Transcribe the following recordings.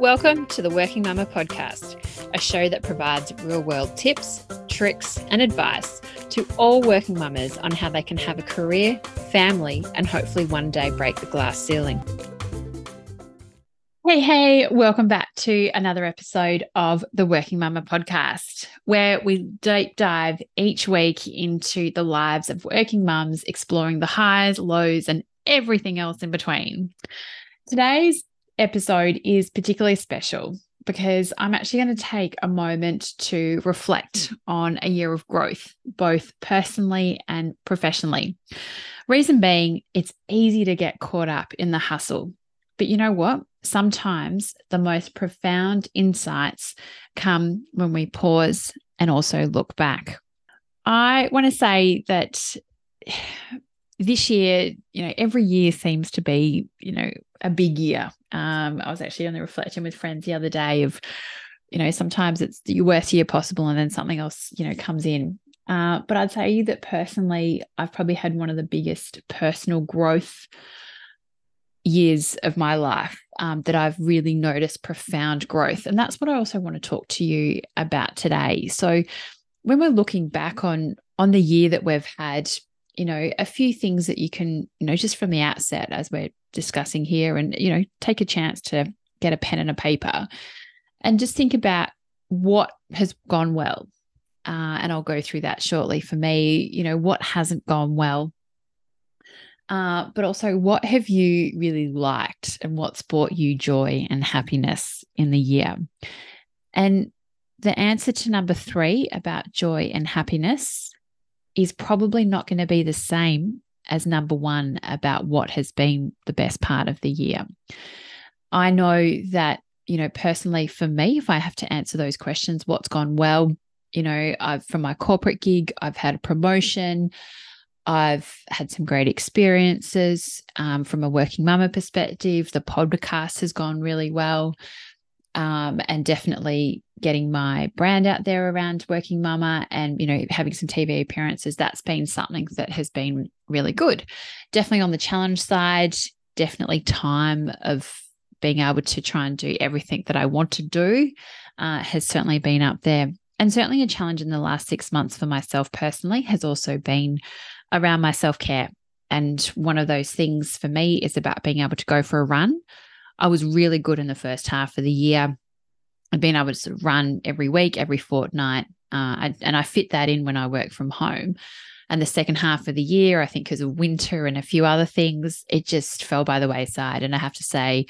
Welcome to the Working Mumma podcast, a show that provides real world tips, tricks, and advice to all working mamas on how they can have a career, family, and hopefully one day break the glass ceiling. Hey, hey, welcome back to another episode of the Working Mumma podcast, where we deep dive each week into the lives of working mums, exploring the highs, lows, and everything else in between. Today's episode is particularly special because I'm actually going to take a moment to reflect on a year of growth, both personally and professionally. Reason being, it's easy to get caught up in the hustle. But you know what? Sometimes the most profound insights come when we pause and also look back. I want to say that this year, you know, every year seems to be, you know, a big year. Um, I was actually on the reflection with friends the other day of, you know, sometimes it's the worst year possible and then something else, you know, comes in. Uh, but I'd say that personally, I've probably had one of the biggest personal growth years of my life um, that I've really noticed profound growth. And that's what I also want to talk to you about today. So when we're looking back on on the year that we've had, you know, a few things that you can, you know, just from the outset as we're discussing here and, you know, take a chance to get a pen and a paper and just think about what has gone well. Uh, and I'll go through that shortly for me, you know, what hasn't gone well. Uh, but also, what have you really liked and what's brought you joy and happiness in the year? And the answer to number three about joy and happiness is probably not going to be the same as number one about what has been the best part of the year. I know that, you know, personally for me, if I have to answer those questions, what's gone well, you know, I've from my corporate gig, I've had a promotion. I've had some great experiences um, from a working mumma perspective. The podcast has gone really well. Um, and definitely getting my brand out there around working mumma and you know having some tv appearances that's been something that has been really good. Definitely on the challenge side definitely time of being able to try and do everything that i want to do uh, has certainly been up there. And certainly a challenge in the last six months for myself personally has also been around my self-care. And one of those things for me is about being able to go for a run. I was really good in the first half of the year and being able to run every week, every fortnight. Uh, I, and I fit that in when I work from home. And the second half of the year, I think because of winter and a few other things, it just fell by the wayside. And I have to say,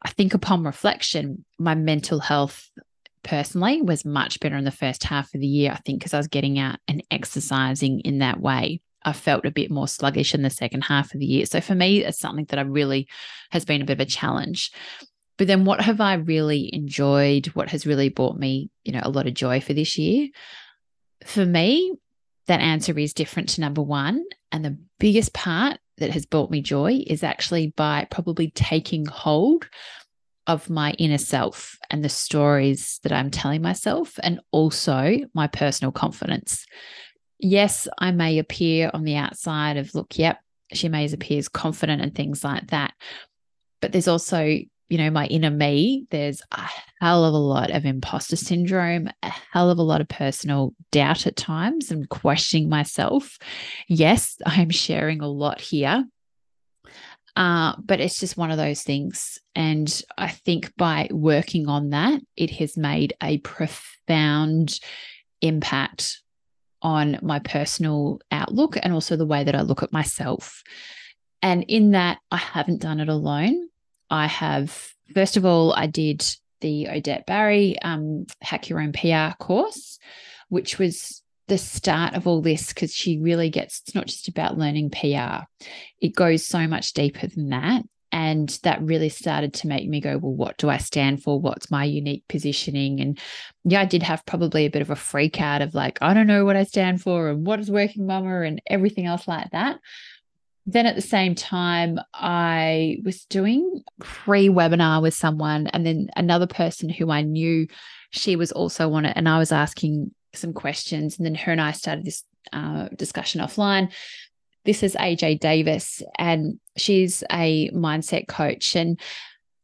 I think upon reflection, my mental health personally was much better in the first half of the year. I think because I was getting out and exercising in that way. I felt a bit more sluggish in the second half of the year. So for me, it's something that I really has been a bit of a challenge. But then what have I really enjoyed? What has really brought me, you know, a lot of joy for this year? For me, that answer is different to number one. And the biggest part that has brought me joy is actually by probably taking hold of my inner self and the stories that I'm telling myself, and also my personal confidence. Yes, I may appear on the outside of, look, yep, she may appear confident and things like that. But there's also you know, my inner me, there's a hell of a lot of imposter syndrome, a hell of a lot of personal doubt at times and questioning myself. Yes, I'm sharing a lot here. Uh, but it's just one of those things. And I think by working on that, it has made a profound impact on my personal outlook and also the way that I look at myself. And in that, I haven't done it alone. I have, first of all, I did the Odette Barry um, Hack Your Own PR course, which was the start of all this because she really gets it's not just about learning PR, it goes so much deeper than that. And that really started to make me go, well, what do I stand for? What's my unique positioning? And yeah, I did have probably a bit of a freak out of like, I don't know what I stand for and what is working mumma and everything else like that then at the same time, I was doing pre webinar with someone, and then another person who I knew, she was also on it, and I was asking some questions, and then her and I started this uh, discussion offline. This is AJ Davis, and she's a mindset coach. And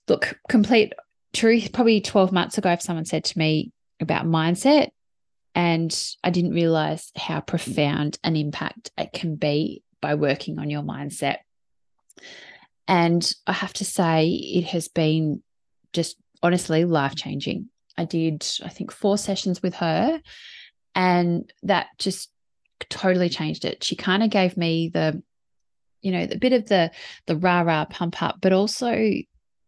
look, complete truth, probably 12 months ago, if someone said to me about mindset, and I didn't realize how profound an impact it can be by working on your mindset. And I have to say, it has been just honestly life changing. I did, I think, four sessions with her, and that just totally changed it. She kind of gave me the, you know, the bit of the the rah rah pump up, but also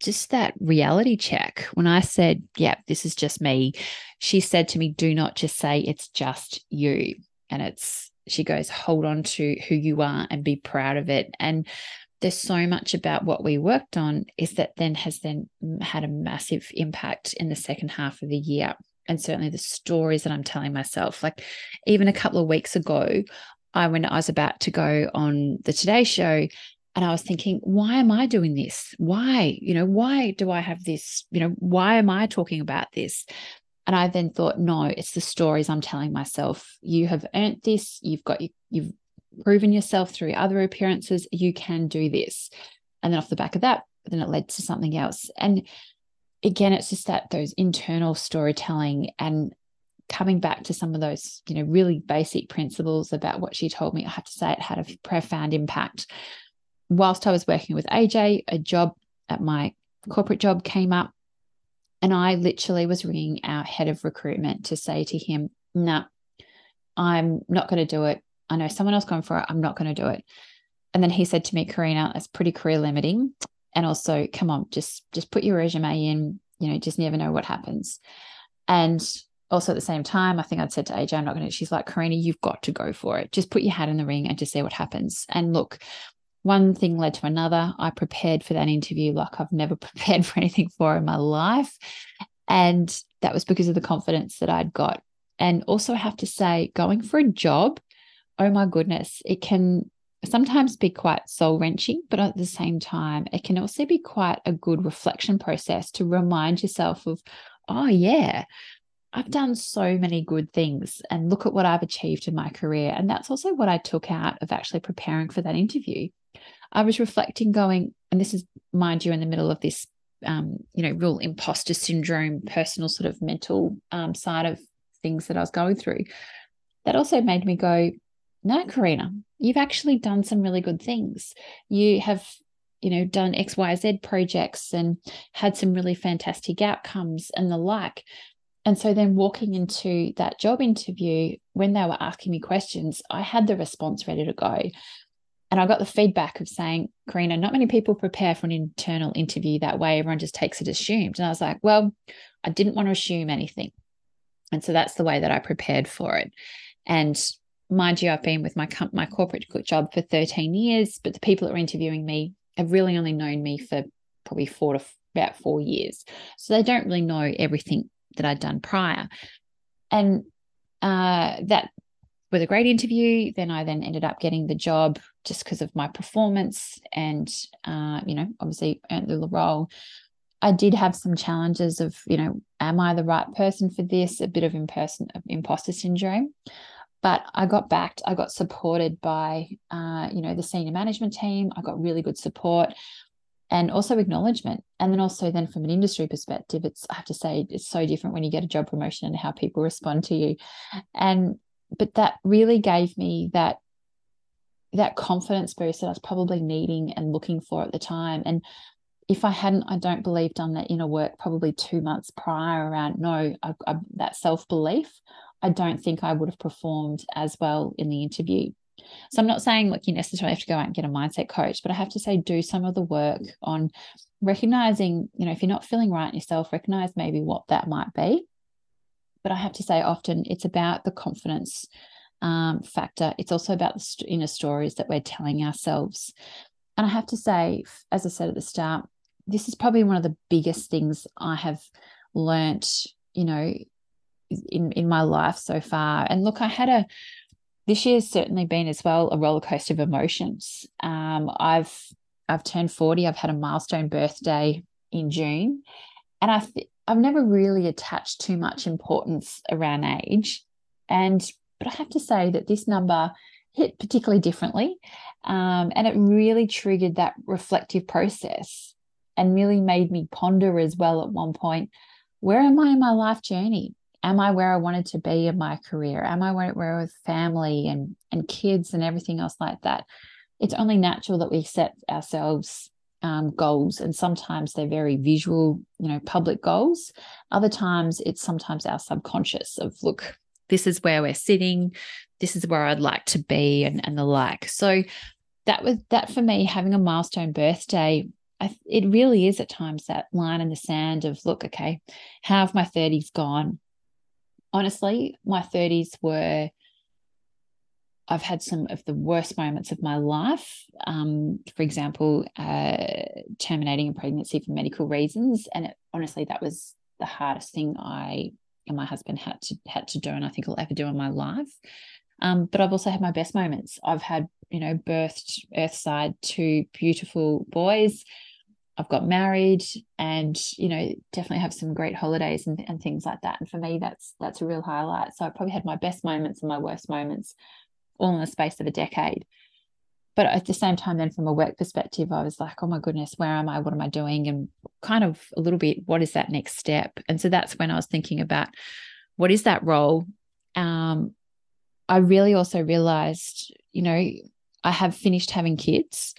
just that reality check. When I said, "Yeah, this is just me," she said to me, "Do not just say it's just you." And it's she goes, "Hold on to who you are and be proud of it." And there's so much about what we worked on is that then has then had a massive impact in the second half of the year. And certainly the stories that i'm telling myself like even a couple of weeks ago i when i was about to go on the today show and i was thinking why am i doing this? Why? You know why do i have this? You know why am i talking about this and i then thought no it's the stories i'm telling myself you have earned this you've got you've proven yourself through other appearances, you can do this. And then off the back of that, then it led to something else. And again, it's just that those internal storytelling and coming back to some of those, you know, really basic principles about what she told me, I have to say it had a profound impact. Whilst I was working with AJ, a job at my corporate job came up, and I literally was ringing our head of recruitment to say to him, nah, I'm not going to do it. I know someone else going for it. I'm not going to do it. And then he said to me, Carina, it's pretty career limiting. And also, come on, just just put your resume in. You know, just never know what happens. And also at the same time, I think I'd said to AJ, I'm not going to. She's like, Carina, you've got to go for it. Just put your hat in the ring and just see what happens. And look, one thing led to another. I prepared for that interview like I've never prepared for anything for in my life. And that was because of the confidence that I'd got. And also, I have to say, going for a job oh my goodness, it can sometimes be quite soul wrenching, but at the same time, it can also be quite a good reflection process to remind yourself of, oh, yeah, I've done so many good things and look at what I've achieved in my career. And that's also what I took out of actually preparing for that interview. I was reflecting, going, and this is, mind you, in the middle of this, um, you know, real imposter syndrome, personal sort of mental um, side of things that I was going through. That also made me go, no, Carina, you've actually done some really good things. You have, you know, done XYZ projects and had some really fantastic outcomes and the like. And so then walking into that job interview, when they were asking me questions, I had the response ready to go. And I got the feedback of saying, Carina, not many people prepare for an internal interview that way. Everyone just takes it assumed. And I was like, well, I didn't want to assume anything. And so that's the way that I prepared for it. And mind you, I've been with my my corporate job for 13 years, but the people that were interviewing me have really only known me for probably four to f- about four years. So they don't really know everything that I'd done prior. And uh, that was a great interview. Then I then ended up getting the job just because of my performance and, uh, you know, obviously earned the role. I did have some challenges of, you know, am I the right person for this? A bit of in-person imposter syndrome but I got backed. I got supported by, uh, you know, the senior management team. I got really good support and also acknowledgement. And then also then from an industry perspective, it's, I have to say, it's so different when you get a job promotion and how people respond to you. And, but that really gave me that, that confidence boost that I was probably needing and looking for at the time. And if I hadn't, I don't believe done that inner work probably two months prior around no, I, I, that self belief, I don't think I would have performed as well in the interview. So I'm not saying like you necessarily have to go out and get a mindset coach, but I have to say do some of the work on recognizing, you know, if you're not feeling right in yourself, recognize maybe what that might be. But I have to say often it's about the confidence um, factor. It's also about the st- inner stories that we're telling ourselves. And I have to say, as I said at the start, this is probably one of the biggest things I have learnt, you know, in in my life so far. And look, I had a this year's certainly been as well a roller coaster of emotions. Um, I've I've turned forty. I've had a milestone birthday in June, and I th- I've never really attached too much importance around age. And but I have to say that this number hit particularly differently, um, and it really triggered that reflective process. and really made me ponder as well at one point where am I in my life journey? Am I where I wanted to be in my career? Am I where, where with family and and kids and everything else like that? It's only natural that we set ourselves um, goals, and sometimes they're very visual, you know, public goals. Other times, it's sometimes our subconscious of look, this is where we're sitting, this is where I'd like to be, and and the like. So that was that for me having a milestone birthday I, it really is at times that line in the sand of look okay how have my 30s gone honestly my 30s were i've had some of the worst moments of my life um, for example uh, terminating a pregnancy for medical reasons and it, honestly that was the hardest thing i and my husband had to had to do and i think i'll ever do in my life um, but I've also had my best moments. I've had, you know, birthed Earthside two beautiful boys. I've got married and, you know, definitely have some great holidays and, and things like that. And for me, that's that's a real highlight. So I probably had my best moments and my worst moments all in the space of a decade. But at the same time, then from a work perspective, I was like, oh my goodness, where am I? What am I doing? And kind of a little bit, what is that next step? And so that's when I was thinking about what is that role? Um, I really also realized, you know, I have finished having kids.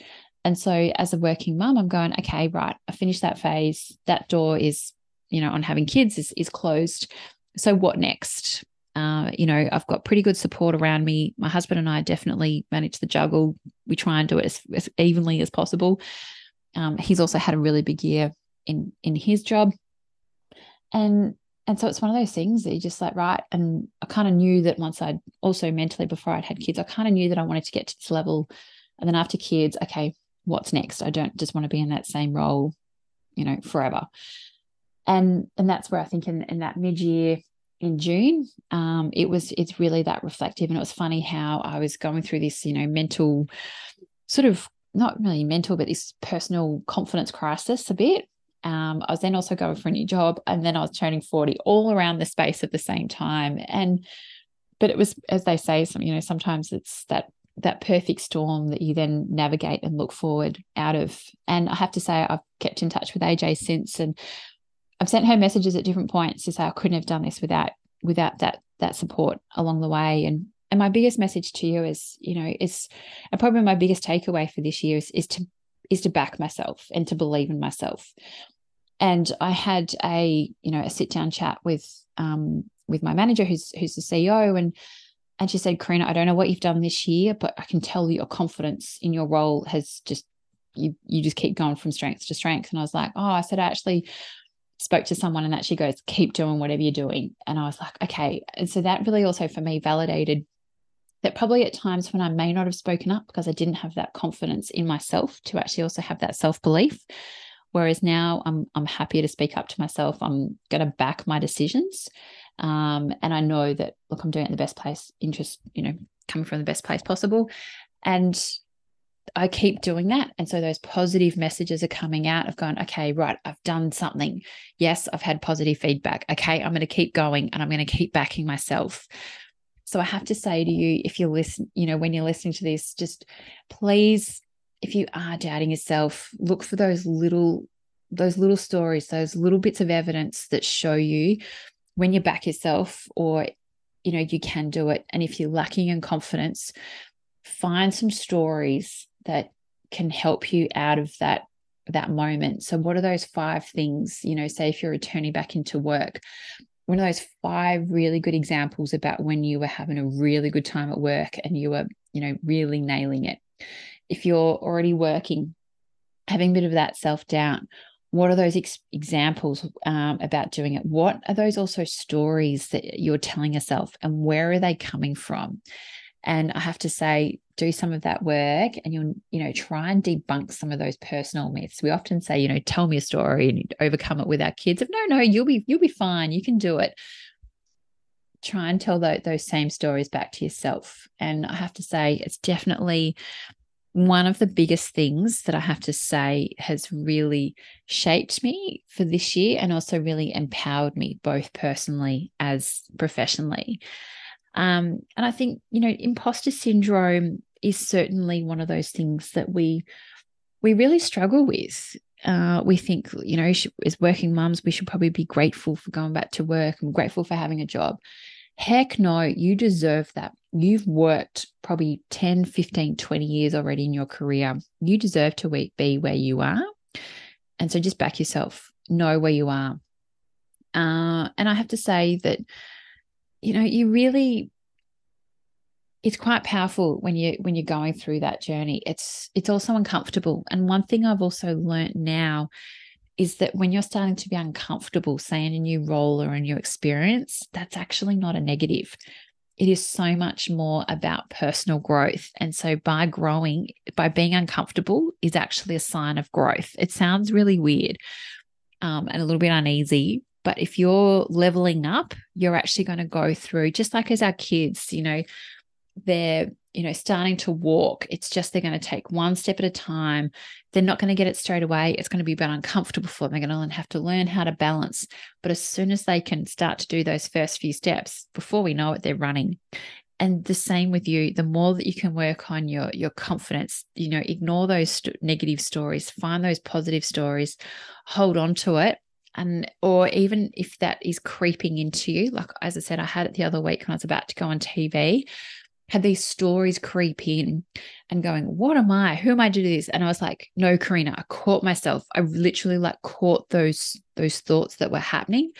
And so as a working mum, I'm going, okay, right, I finished that phase. That door is, you know, on having kids is, is closed. So what next? Uh, you know, I've got pretty good support around me. My husband and I definitely manage the juggle. We try and do it as, as evenly as possible. Um, he's also had a really big year in in his job, and and so it's one of those things that you just like right and i kind of knew that once i'd also mentally before i'd had kids i kind of knew that i wanted to get to this level and then after kids okay what's next i don't just want to be in that same role you know forever and and that's where i think in, in that mid-year in june um, it was it's really that reflective and it was funny how i was going through this you know mental sort of not really mental but this personal confidence crisis a bit um, I was then also going for a new job, and then I was turning 40 all around the space at the same time. And but it was, as they say, some you know, sometimes it's that that perfect storm that you then navigate and look forward out of. And I have to say, I've kept in touch with AJ since, and I've sent her messages at different points to say I couldn't have done this without without that that support along the way. And and my biggest message to you is, you know, is and probably my biggest takeaway for this year is, is to is to back myself and to believe in myself. And I had a, you know, a sit down chat with um with my manager who's who's the CEO and and she said, Carina, I don't know what you've done this year, but I can tell your confidence in your role has just you you just keep going from strength to strength. And I was like, oh, I said I actually spoke to someone and that she goes, keep doing whatever you're doing. And I was like, okay. And so that really also for me validated that probably at times when I may not have spoken up because I didn't have that confidence in myself to actually also have that self belief. Whereas now I'm I'm happy to speak up to myself. I'm going to back my decisions, um, and I know that look, I'm doing it in the best place, interest, you know, coming from the best place possible, and I keep doing that. And so those positive messages are coming out of going, okay, right, I've done something. Yes, I've had positive feedback. Okay, I'm going to keep going and I'm going to keep backing myself. So I have to say to you, if you're listening, you know, when you're listening to this, just please, if you are doubting yourself, look for those little, those little stories, those little bits of evidence that show you when you back yourself or you know you can do it and if you're lacking in confidence find some stories that can help you out of that that moment so what are those five things you know say if you're returning back into work one of those five really good examples about when you were having a really good time at work and you were, you know, really nailing it. If you're already working, having a bit of that self doubt, what are those ex- examples um, about doing it? What are those also stories that you're telling yourself and where are they coming from? And I have to say, do some of that work and you'll, you know, try and debunk some of those personal myths. We often say, you know, tell me a story and overcome it with our kids. Of no, no, you'll be you'll be fine. You can do it. Try and tell those, those same stories back to yourself. And I have to say, it's definitely one of the biggest things that I have to say has really shaped me for this year and also really empowered me both personally as professionally. Um, and I think, you know, imposter syndrome is certainly one of those things that we we really struggle with. uh, we think, you know, as working mums, we should probably be grateful for going back to work and grateful for having a job. Heck no, you deserve that. You've worked probably 10, 15, 20 years already in your career. You deserve to be where you are. And so just back yourself, know where you are. Uh, and I have to say that, you know, you really it's quite powerful when you when you're going through that journey. It's it's also uncomfortable. And one thing i've also learned now is that when you're starting to be uncomfortable saying a new role or a new experience that's actually not a negative. It is so much more about personal growth. And so by growing by being uncomfortable is actually a sign of growth. It sounds really weird um, and a little bit uneasy but if you're leveling up, you're actually going to go through, just like as our kids, you know, they're you know starting to walk it's just they're going to take one step at a time. They're not going to get it straight away. It's going to be a bit uncomfortable for them. They're going to have to learn how to balance. But as soon as they can start to do those first few steps before we know it they're running. And the same with you. The more that you can work on your your confidence you know ignore those st- negative stories find those positive stories hold on to it. And or even if that is creeping into you like as i said i had it the other week when i was about to go on tv had these stories creep in and going, What am I? Who am I to do this? And I was like, No, Carina, I caught myself. I literally like caught those those thoughts that were happening.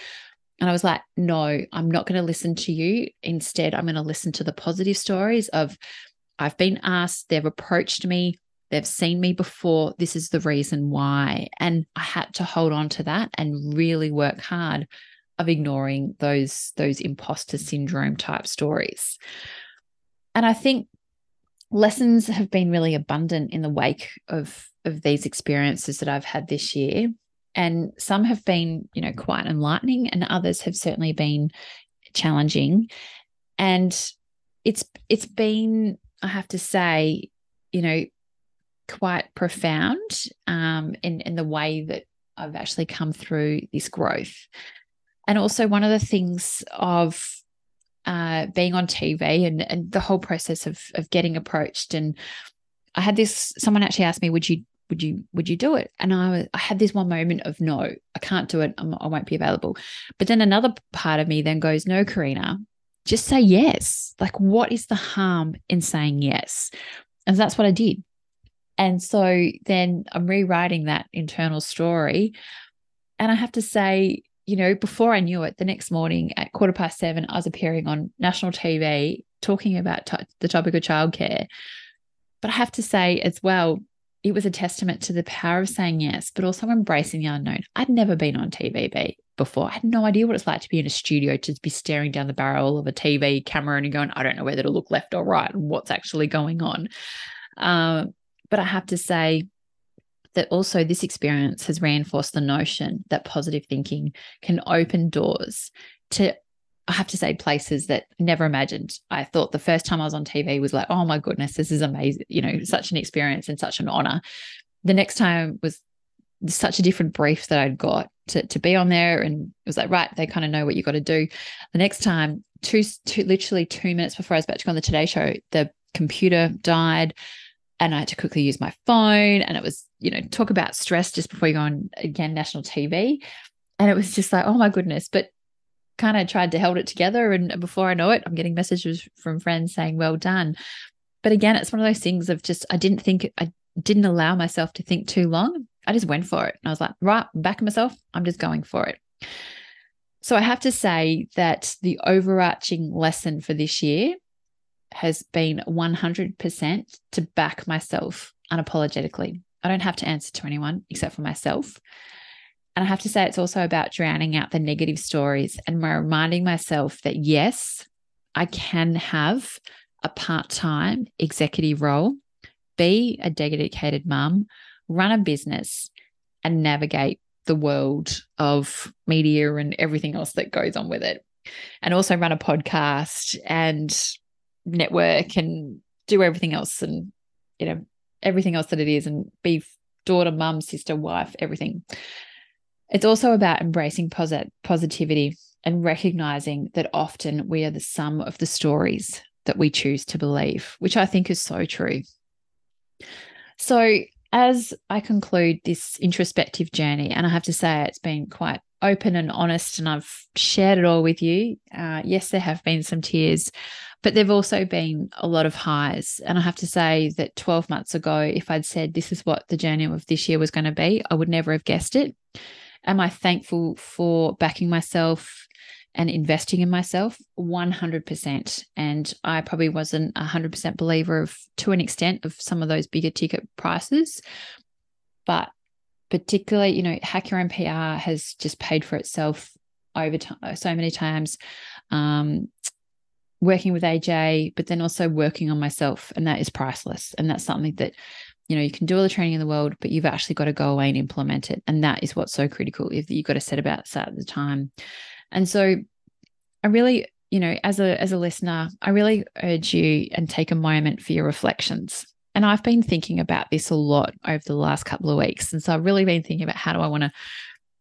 And I was like, no, I'm not going to listen to you. Instead, I'm going to listen to the positive stories of I've been asked, they've approached me, they've seen me before. This is the reason why. And I had to hold on to that and really work hard of ignoring those those imposter syndrome type stories. And I think lessons have been really abundant in the wake of of these experiences that I've had this year. And some have been, you know, quite enlightening, and others have certainly been challenging. And it's it's been, I have to say, you know, quite profound um, in in the way that I've actually come through this growth. And also, one of the things of uh, being on TV and, and the whole process of of getting approached. And I had this. Someone actually asked me, "Would you would you would you do it?" And I I had this one moment of no, I can't do it. I'm, I won't be available. But then another part of me then goes, "No, Carina, just say yes. Like, what is the harm in saying yes?" And that's what I did. And so then I'm rewriting that internal story. And I have to say, you know, before I knew it, the next morning at quarter past seven, I was appearing on national TV talking about t- the topic of childcare. But I have to say as well, it was a testament to the power of saying yes, but also embracing the unknown. I'd never been on TV before. I had no idea what it's like to be in a studio, to be staring down the barrel of a TV camera and going, I don't know whether to look left or right and what's actually going on. Um, but I have to say, that also this experience has reinforced the notion that positive thinking can open doors to I have to say places that never imagined. I thought the first time I was on TV was like, oh my goodness, this is amazing, you know, mm-hmm. such an experience and such an honor. The next time was such a different brief that I'd got to, to be on there. And it was like, right, they kind of know what you got to do. The next time, two, two, literally two minutes before I was about to go on the Today Show, the computer died and I had to quickly use my phone. And it was, you know, talk about stress just before you go on again national TV. And it was just like, oh my goodness. But kind of tried to hold it together. And before I know it, I'm getting messages from friends saying, well done. But again, it's one of those things of just, I didn't think, I didn't allow myself to think too long. I just went for it. And I was like, right, back myself. I'm just going for it. So I have to say that the overarching lesson for this year has been 100% to back myself unapologetically. I don't have to answer to anyone except for myself. And I have to say, it's also about drowning out the negative stories and reminding myself that yes, I can have a part time executive role, be a dedicated mum, run a business, and navigate the world of media and everything else that goes on with it. And also run a podcast and network and do everything else and you know everything else that it is and be daughter mum sister wife everything it's also about embracing posit- positivity and recognizing that often we are the sum of the stories that we choose to believe which i think is so true so as I conclude this introspective journey, and I have to say it's been quite open and honest, and I've shared it all with you. Uh, yes, there have been some tears, but there've also been a lot of highs. And I have to say that 12 months ago, if I'd said this is what the journey of this year was going to be, I would never have guessed it. Am I thankful for backing myself and investing in myself 100% and i probably wasn't 100% believer of to an extent of some of those bigger ticket prices but particularly you know hack your own pr has just paid for itself over time so many times um, working with aj but then also working on myself and that is priceless and that's something that you know you can do all the training in the world but you've actually got to go away and implement it and that is what's so critical if you've got to set about that at the time and so I really, you know, as a as a listener, I really urge you and take a moment for your reflections. And I've been thinking about this a lot over the last couple of weeks. And so I've really been thinking about how do I want to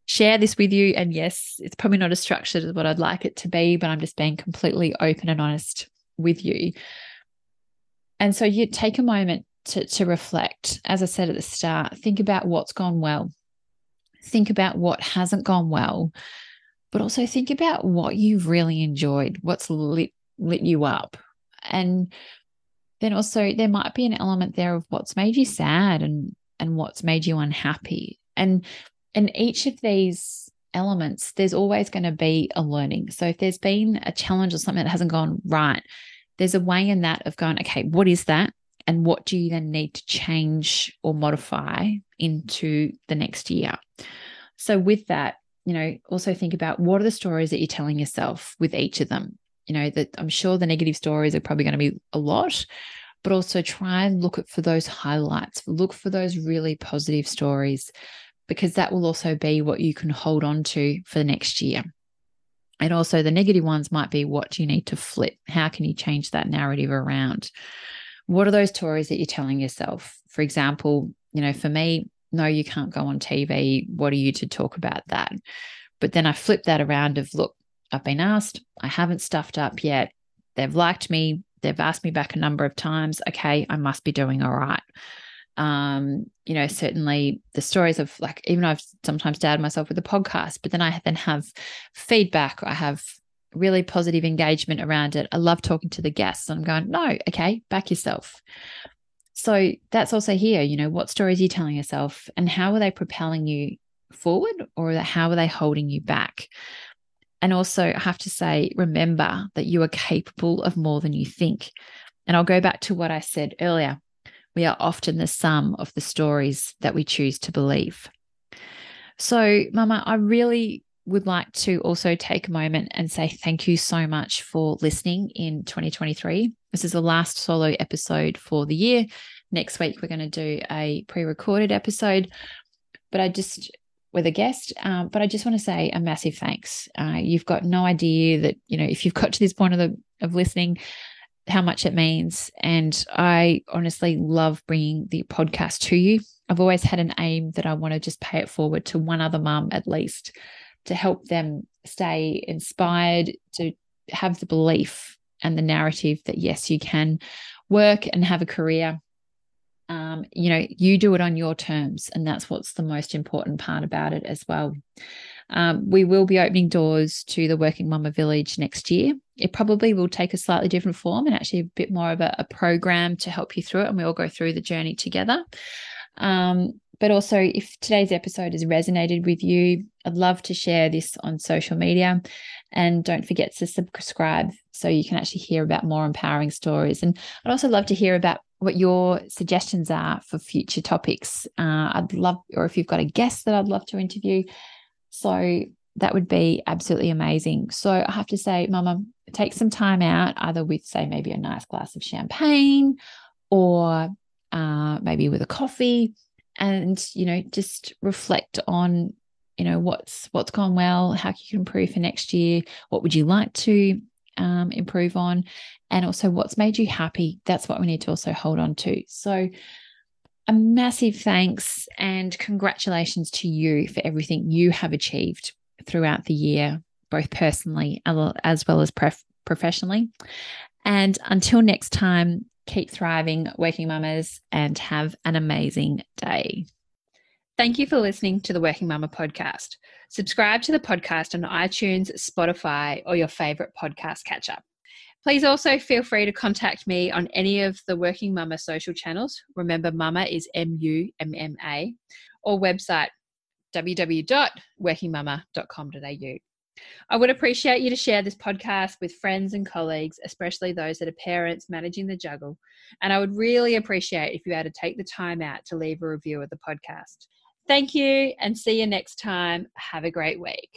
share this with you. And yes, it's probably not as structured as what I'd like it to be, but I'm just being completely open and honest with you. And so you take a moment to, to reflect. As I said at the start, think about what's gone well. Think about what hasn't gone well but also think about what you've really enjoyed, what's lit lit you up. And then also there might be an element there of what's made you sad and and what's made you unhappy. And in each of these elements, there's always going to be a learning. So if there's been a challenge or something that hasn't gone right, there's a way in that of going, okay, what is that? And what do you then need to change or modify into the next year? So, with that, you know, also think about what are the stories that you're telling yourself with each of them. You know, that I'm sure the negative stories are probably going to be a lot, but also try and look at for those highlights, look for those really positive stories, because that will also be what you can hold on to for the next year. And also, the negative ones might be what you need to flip? How can you change that narrative around? What are those stories that you're telling yourself? For example, you know, for me, no, you can't go on TV. What are you to talk about that? But then I flip that around of look, I've been asked, I haven't stuffed up yet. They've liked me. They've asked me back a number of times. Okay, I must be doing all right. Um, you know, certainly the stories of like, even I've sometimes doubted myself with the podcast, but then I then have feedback. I have really positive engagement around it. I love talking to the guests. I'm going, no, okay, back yourself. So that's also here, you know, what stories are you telling yourself and how are they propelling you forward or how are they holding you back? And also, I have to say, remember that you are capable of more than you think. And I'll go back to what I said earlier. We are often the sum of the stories that we choose to believe. So, Mama, I really would like to also take a moment and say thank you so much for listening in 2023. This is the last solo episode for the year. Next week, we're going to do a pre recorded episode. But I just, with a guest, um, but I just want to say a massive thanks. Uh, you've got no idea that, you know, if you've got to this point of the, of listening, how much it means. And I honestly love bringing the podcast to you. I've always had an aim that I want to just pay it forward to one other mum at least to help them stay inspired, to have the belief and the narrative that yes, you can work and have a career. Um, you know, you do it on your terms, and that's what's the most important part about it as well. Um, we will be opening doors to the Working Mumma Village next year. It probably will take a slightly different form and actually a bit more of a, a program to help you through it, and we all go through the journey together. Um, but also, if today's episode has resonated with you, I'd love to share this on social media. And don't forget to subscribe so you can actually hear about more empowering stories. And I'd also love to hear about what your suggestions are for future topics. Uh, I'd love, or if you've got a guest that I'd love to interview. So that would be absolutely amazing. So I have to say, Mama, take some time out, either with, say, maybe a nice glass of champagne or uh, maybe with a coffee and you know just reflect on you know what's what's gone well how you can improve for next year what would you like to um, improve on and also what's made you happy that's what we need to also hold on to so a massive thanks and congratulations to you for everything you have achieved throughout the year both personally as well as professionally and until next time Keep thriving, working mamas, and have an amazing day. Thank you for listening to the Working Mumma podcast. Subscribe to the podcast on iTunes, Spotify, or your favorite podcast catcher. Please also feel free to contact me on any of the Working Mumma social channels. Remember, Mumma is M U M M A, or website www.workingmumma.com.au. I would appreciate you to share this podcast with friends and colleagues, especially those that are parents managing the juggle. And I would really appreciate if you had to take the time out to leave a review of the podcast. Thank you and see you next time. Have a great week.